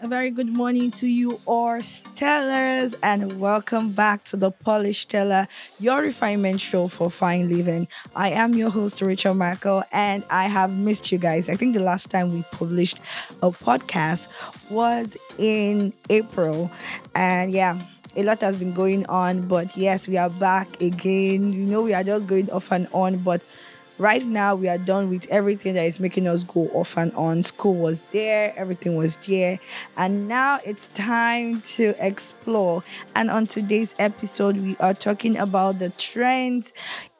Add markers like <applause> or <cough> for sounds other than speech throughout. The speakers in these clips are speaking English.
A very good morning to you all, Stellars, and welcome back to the Polished Stellar, your refinement show for fine living. I am your host, Rachel Michael, and I have missed you guys. I think the last time we published a podcast was in April, and yeah, a lot has been going on, but yes, we are back again. You know, we are just going off and on, but right now we are done with everything that is making us go off and on. School was there, everything was there, and now it's time to explore. And on today's episode, we are talking about the trends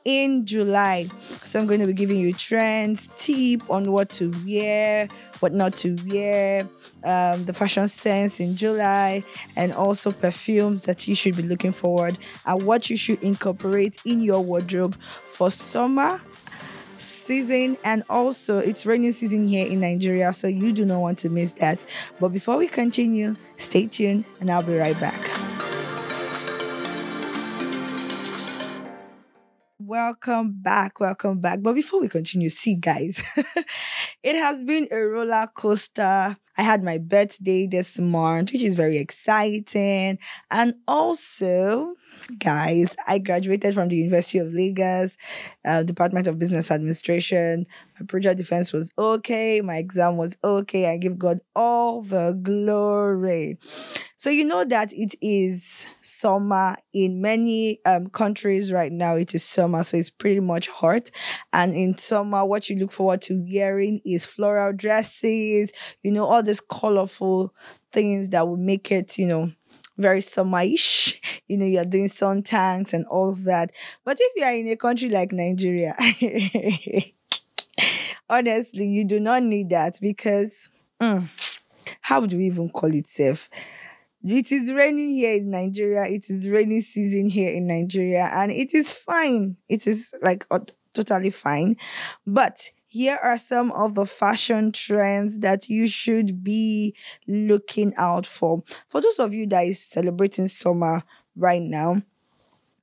in July. So I'm going to be giving you trends, tip on what to wear, what not to wear, um, the fashion sense in July, and also perfumes that you should be looking forward and what you should incorporate in your wardrobe for summer season and also it's raining season here in Nigeria, so you do not want to miss that. But before we continue, stay tuned and I'll be right back. Welcome back, welcome back. But before we continue, see, guys, <laughs> it has been a roller coaster. I had my birthday this month, which is very exciting. And also, guys, I graduated from the University of Lagos, uh, Department of Business Administration. My project defense was okay. My exam was okay. I give God all the glory. So you know that it is summer in many um, countries right now. It is summer, so it's pretty much hot. And in summer, what you look forward to wearing is floral dresses. You know all these colorful things that will make it, you know, very summerish. <laughs> You know, you're doing sun tanks and all of that. But if you are in a country like Nigeria, <laughs> honestly, you do not need that because mm, how do we even call it safe? It is raining here in Nigeria. It is rainy season here in Nigeria, and it is fine. It is like uh, totally fine. But here are some of the fashion trends that you should be looking out for. For those of you that is celebrating summer right now,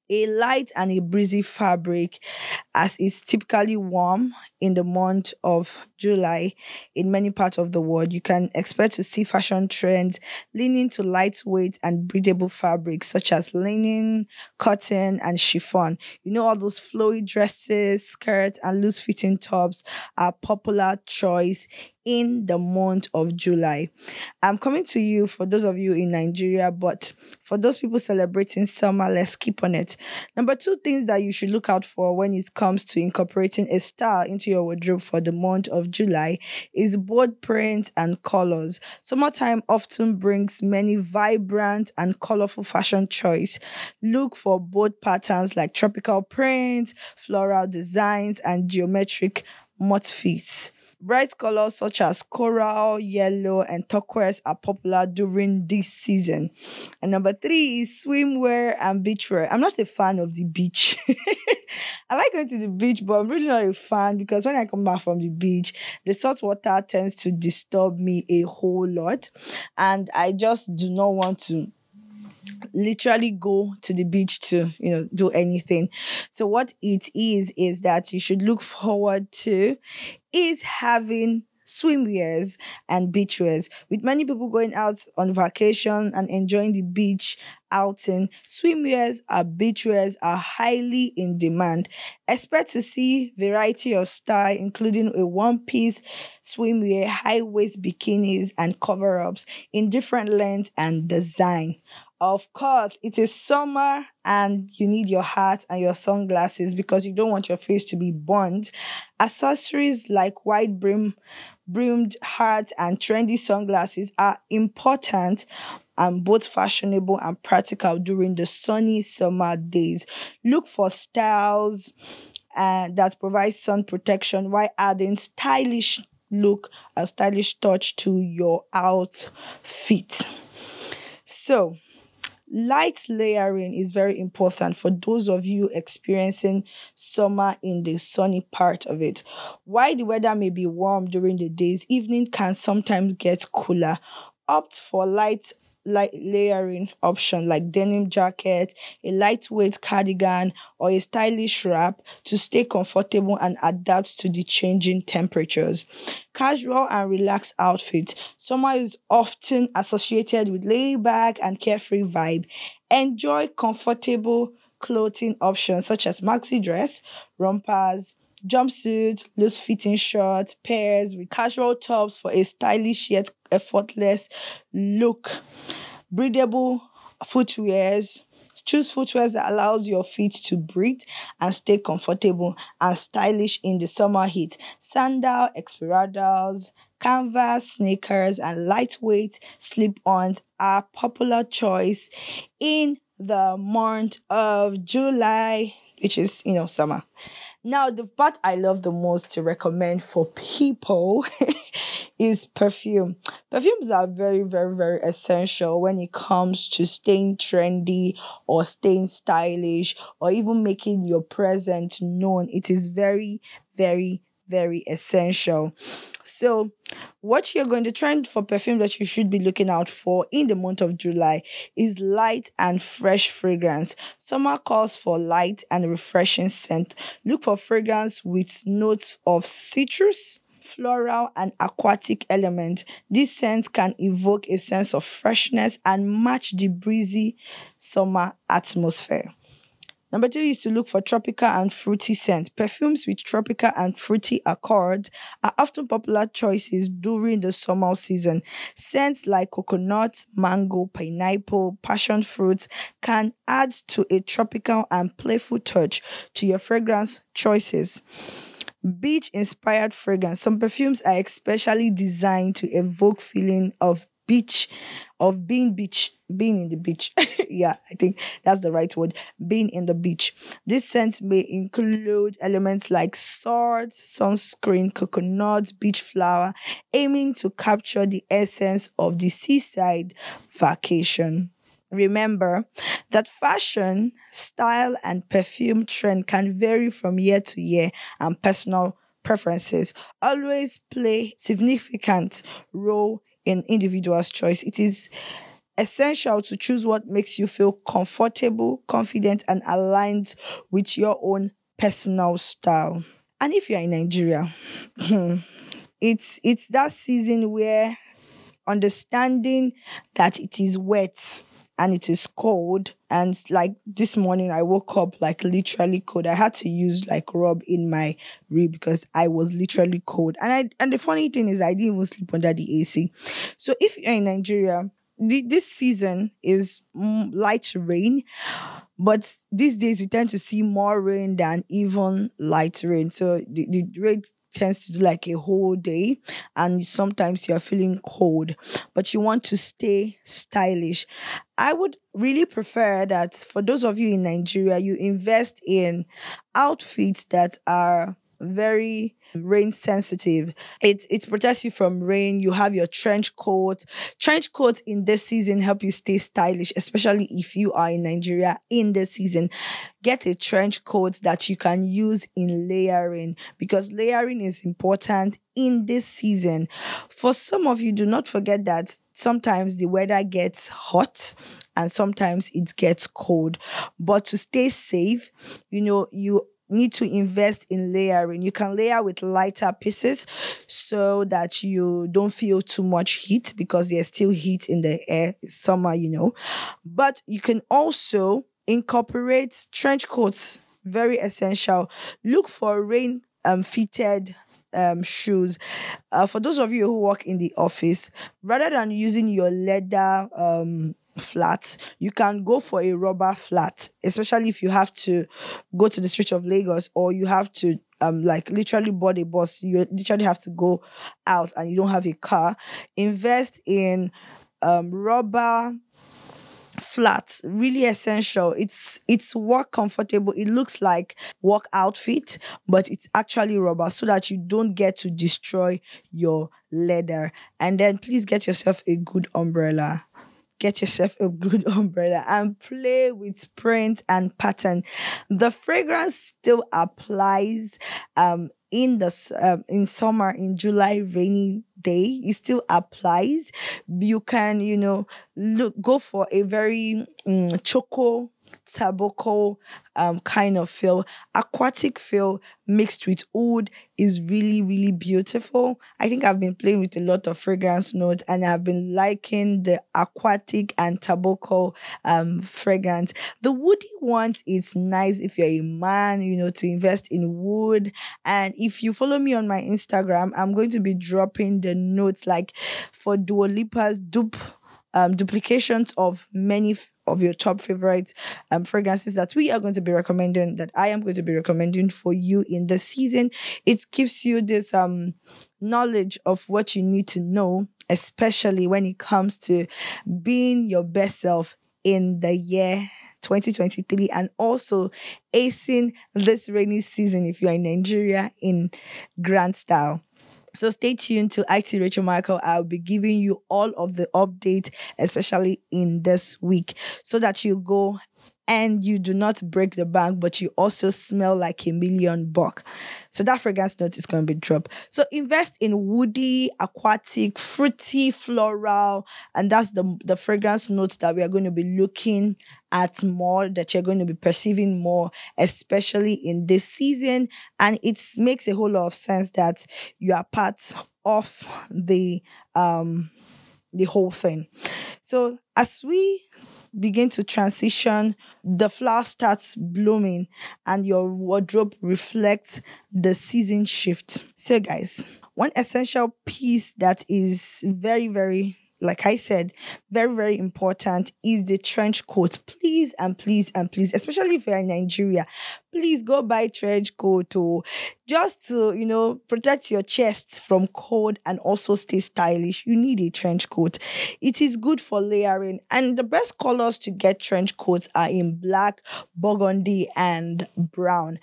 a light and a breezy fabric as is typically warm in the month of July in many parts of the world. You can expect to see fashion trends leaning to lightweight and breathable fabrics such as linen, cotton, and chiffon. You know, all those flowy dresses, skirts, and loose fitting tops are popular choice in the month of July. I'm coming to you for those of you in Nigeria, but for those people celebrating summer, let's keep on it. Number two things that you should look out for when it comes to incorporating a style into your wardrobe for the month of July is bold print and colors. Summertime often brings many vibrant and colorful fashion choice. Look for bold patterns like tropical prints, floral designs, and geometric motifs. Bright colors such as coral, yellow, and turquoise are popular during this season. And number three is swimwear and beachwear. I'm not a fan of the beach. <laughs> I like going to the beach, but I'm really not a fan because when I come back from the beach, the salt water tends to disturb me a whole lot. And I just do not want to literally go to the beach to you know do anything so what it is is that you should look forward to is having swimwears and beachwears. With many people going out on vacation and enjoying the beach outing, swimwears and beachwears are highly in demand. Expect to see variety of style, including a one-piece swimwear, high-waist bikinis, and cover-ups in different lengths and design. Of course, it is summer and you need your hat and your sunglasses because you don't want your face to be burned. Accessories like wide brim, brimmed hat and trendy sunglasses are important and both fashionable and practical during the sunny summer days. Look for styles uh, that provide sun protection while adding stylish look, a stylish touch to your outfit. So, Light layering is very important for those of you experiencing summer in the sunny part of it. While the weather may be warm during the days, evening can sometimes get cooler. Opt for light light layering option like denim jacket, a lightweight cardigan, or a stylish wrap to stay comfortable and adapt to the changing temperatures. Casual and relaxed outfit. Summer is often associated with laid back and carefree vibe. Enjoy comfortable clothing options such as maxi dress, rompers, jumpsuit, loose fitting shorts, pairs with casual tops for a stylish yet effortless look. Breathable footwears. Choose footwears that allows your feet to breathe and stay comfortable and stylish in the summer heat. Sandal, espadrilles, canvas, sneakers, and lightweight slip-ons are popular choice in the month of July, which is, you know, summer. Now, the part I love the most to recommend for people <laughs> is perfume. Perfumes are very, very, very essential when it comes to staying trendy or staying stylish or even making your presence known. It is very, very, very essential. So, what you're going to trend for perfume that you should be looking out for in the month of July is light and fresh fragrance. Summer calls for light and refreshing scent. Look for fragrance with notes of citrus, floral, and aquatic element. This scent can evoke a sense of freshness and match the breezy summer atmosphere. Number two is to look for tropical and fruity scents. Perfumes with tropical and fruity accord are often popular choices during the summer season. Scents like coconut, mango, pineapple, passion fruit can add to a tropical and playful touch to your fragrance choices. Beach inspired fragrance. Some perfumes are especially designed to evoke feeling of beach of being beach being in the beach. <laughs> Yeah i think that's the right word being in the beach. This scent may include elements like salt sunscreen coconut beach flower aiming to capture the essence of the seaside vacation. Remember that fashion, style, and perfume trend can vary from year to year and personal preferences always play significant role in individual's choice. It is essential to choose what makes you feel comfortable, confident, and aligned with your own personal style. And if you're in Nigeria, <laughs> it's it's that season where understanding that it is wet and it is cold. And like this morning i woke up like literally cold. I had to use like rub in my rib because i was literally cold. And i and the funny thing is i didn't even sleep under the ac so if you're in nigeria the, this season is light rain but these days we tend to see more rain than even light rain. So the, the rate tends to do like a whole day and sometimes you're feeling cold but you want to stay stylish. I would really prefer that for those of you in nigeria you invest in outfits that are very rain sensitive. It it protects you from rain. You have your trench coat. Trench coats in this season help you stay stylish, especially if you are in Nigeria in this season. Get a trench coat that you can use in layering because layering is important in this season. For some of you, do not forget that sometimes the weather gets hot and sometimes it gets cold. But to stay safe, you know, you need to invest in layering. You can layer with lighter pieces so that you don't feel too much heat because there's still heat in the air. It's summer, you know. But you can also incorporate trench coats, very essential. Look for rain um, fitted um, shoes. Uh, for those of you who work in the office, rather than using your leather um, flat, you can go for a rubber flat, especially if you have to go to the streets of Lagos or you have to um like literally board a bus. You literally have to go out and you don't have a car. Invest in um rubber flat really essential it's it's work comfortable it looks like work outfit but it's actually rubber so that you don't get to destroy your leather and then please get yourself a good umbrella get yourself a good <laughs> umbrella and play with print and pattern. The fragrance still applies um in the um, in summer in July rainy day it still applies you can you know look go for a very um, choco tobacco um, kind of feel. Aquatic feel mixed with wood is really, really beautiful. I think I've been playing with a lot of fragrance notes and I've been liking the aquatic and tobacco um, fragrance. The woody ones, it's nice if you're a man, you know, to invest in wood. And if you follow me on my Instagram, I'm going to be dropping the notes like for Dua Lipa's dupe um, duplications of many f- of your top favorite um, fragrances that we are going to be recommending, that I am going to be recommending for you in the season. It gives you this um knowledge of what you need to know, especially when it comes to being your best self in the year 2023 and also acing this rainy season if you're in Nigeria in grand style. So stay tuned to IT Rachel Michael. I'll be giving you all of the update, especially in this week, so that you go and you do not break the bank, but you also smell like a million buck. So that fragrance note is going to be dropped. So invest in woody, aquatic, fruity, floral, and that's the the fragrance notes that we are going to be looking at more, that you're going to be perceiving more, especially in this season. And it makes a whole lot of sense that you are part of the um the whole thing. So as we begin to transition, the flower starts blooming, and your wardrobe reflects the season shift. So, guys, one essential piece that is very, very like I said, very, very important is the trench coat. Please and please and please, especially if you're in Nigeria, please go buy trench coat to just to, you know, protect your chest from cold and also stay stylish. You need a trench coat. It is good for layering. And the best colors to get trench coats are in black, burgundy, and brown.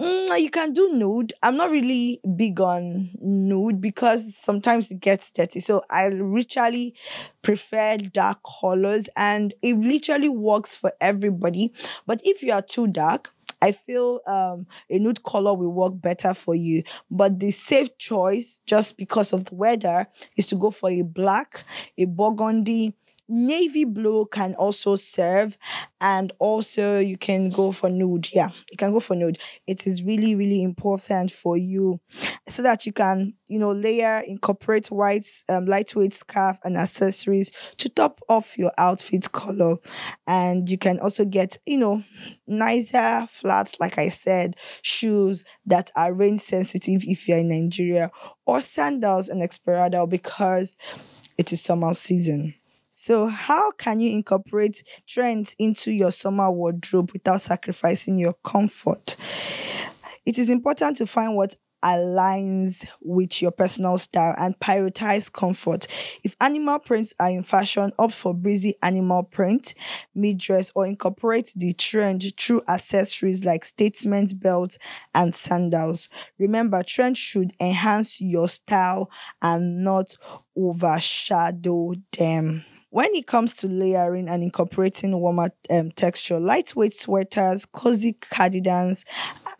Mm, you can do nude. I'm not really big on nude because sometimes it gets dirty. So I literally prefer dark colors and it literally works for everybody. But if you are too dark, I feel um, a nude color will work better for you. But the safe choice, just because of the weather, is to go for a black, a burgundy, navy blue can also serve and also you can go for nude yeah you can go for nude. It is really really important for you so that you can you know layer incorporate white um, lightweight scarf and accessories to top off your outfit color. And you can also get you know nicer flats like i said shoes that are rain sensitive if you're in nigeria or sandals and experimental because it is summer season so, how can you incorporate trends into your summer wardrobe without sacrificing your comfort? It is important to find what aligns with your personal style and prioritize comfort. If animal prints are in fashion, opt for breezy animal print, mid dress, or incorporate the trend through accessories like statement belts and sandals. Remember, trends should enhance your style and not overshadow them. When it comes to layering and incorporating warmer um, texture, lightweight sweaters, cozy cardigans,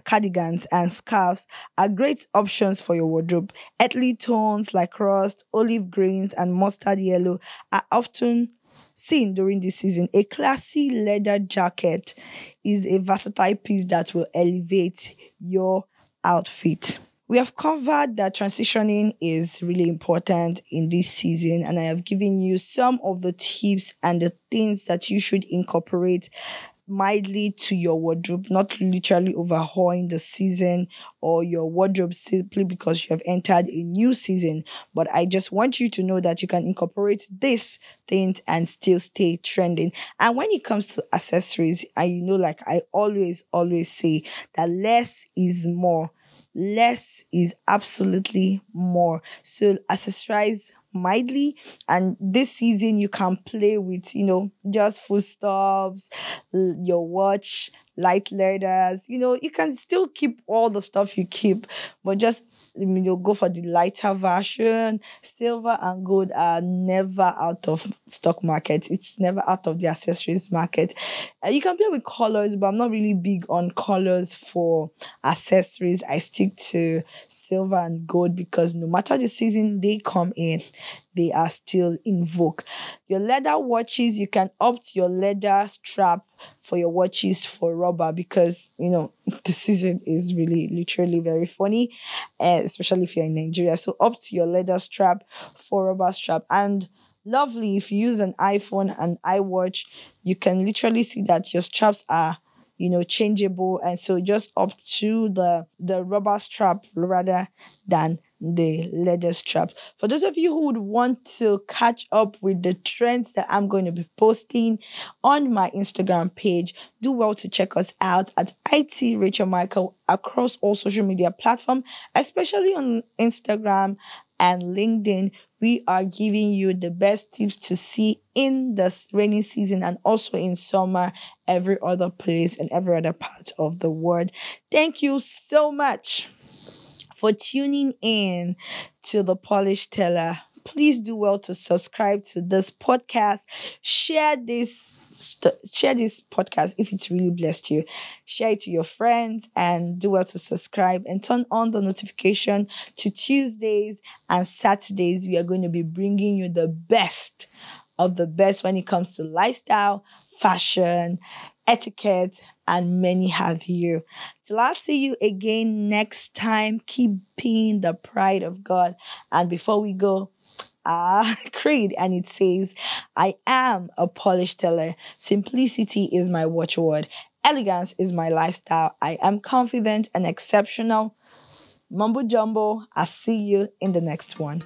cardigans, and scarves are great options for your wardrobe. Earthly tones like rust, olive greens, and mustard yellow are often seen during this season. A classy leather jacket is a versatile piece that will elevate your outfit. We have covered that transitioning is really important in this season, and I have given you some of the tips and the things that you should incorporate mildly to your wardrobe, not literally overhauling the season or your wardrobe simply because you have entered a new season. But I just want you to know that you can incorporate this things and still stay trending. And when it comes to accessories, and you know, like I always, always say that less is more less is absolutely more. So accessorize mildly and this season you can play with you know just full stops, your watch light leathers you know you can still keep all the stuff you keep but just you know, go for the lighter version. Silver and gold are never out of stock market. It's never out of the accessories market. Uh, you can play with colors, but I'm not really big on colors for accessories. I stick to silver and gold because no matter the season they come in, they are still in vogue. Your leather watches, you can opt your leather strap for your watches for rubber because you know <laughs> the season is really literally very funny, uh, especially if you're in Nigeria. So opt your leather strap for rubber strap and lovely if you use an iphone and iwatch you can literally see that your straps are you know changeable and so just up to the the rubber strap rather than the leather strap. For those of you who would want to catch up with the trends that I'm going to be posting on my Instagram page, do well to check us out at IT Rachel Michael across all social media platforms, especially on Instagram and LinkedIn. We are giving you the best tips to see in the rainy season and also in summer, every other place and every other part of the world. Thank you so much for tuning in to the Polished Stellar. Please do well to subscribe to this podcast. Share this st- share this podcast if it's really blessed you. Share it to your friends and do well to subscribe and turn on the notification to Tuesdays and Saturdays. We are going to be bringing you the best of the best when it comes to lifestyle, fashion, etiquette, and many have you. Till I see you again next time, keep being the pride of God. And before we go, ah, <laughs> creed, and it says, I am a polished stellar. Simplicity is my watchword. Elegance is my lifestyle. I am confident and exceptional. Mumbo jumbo. I'll see you in the next one.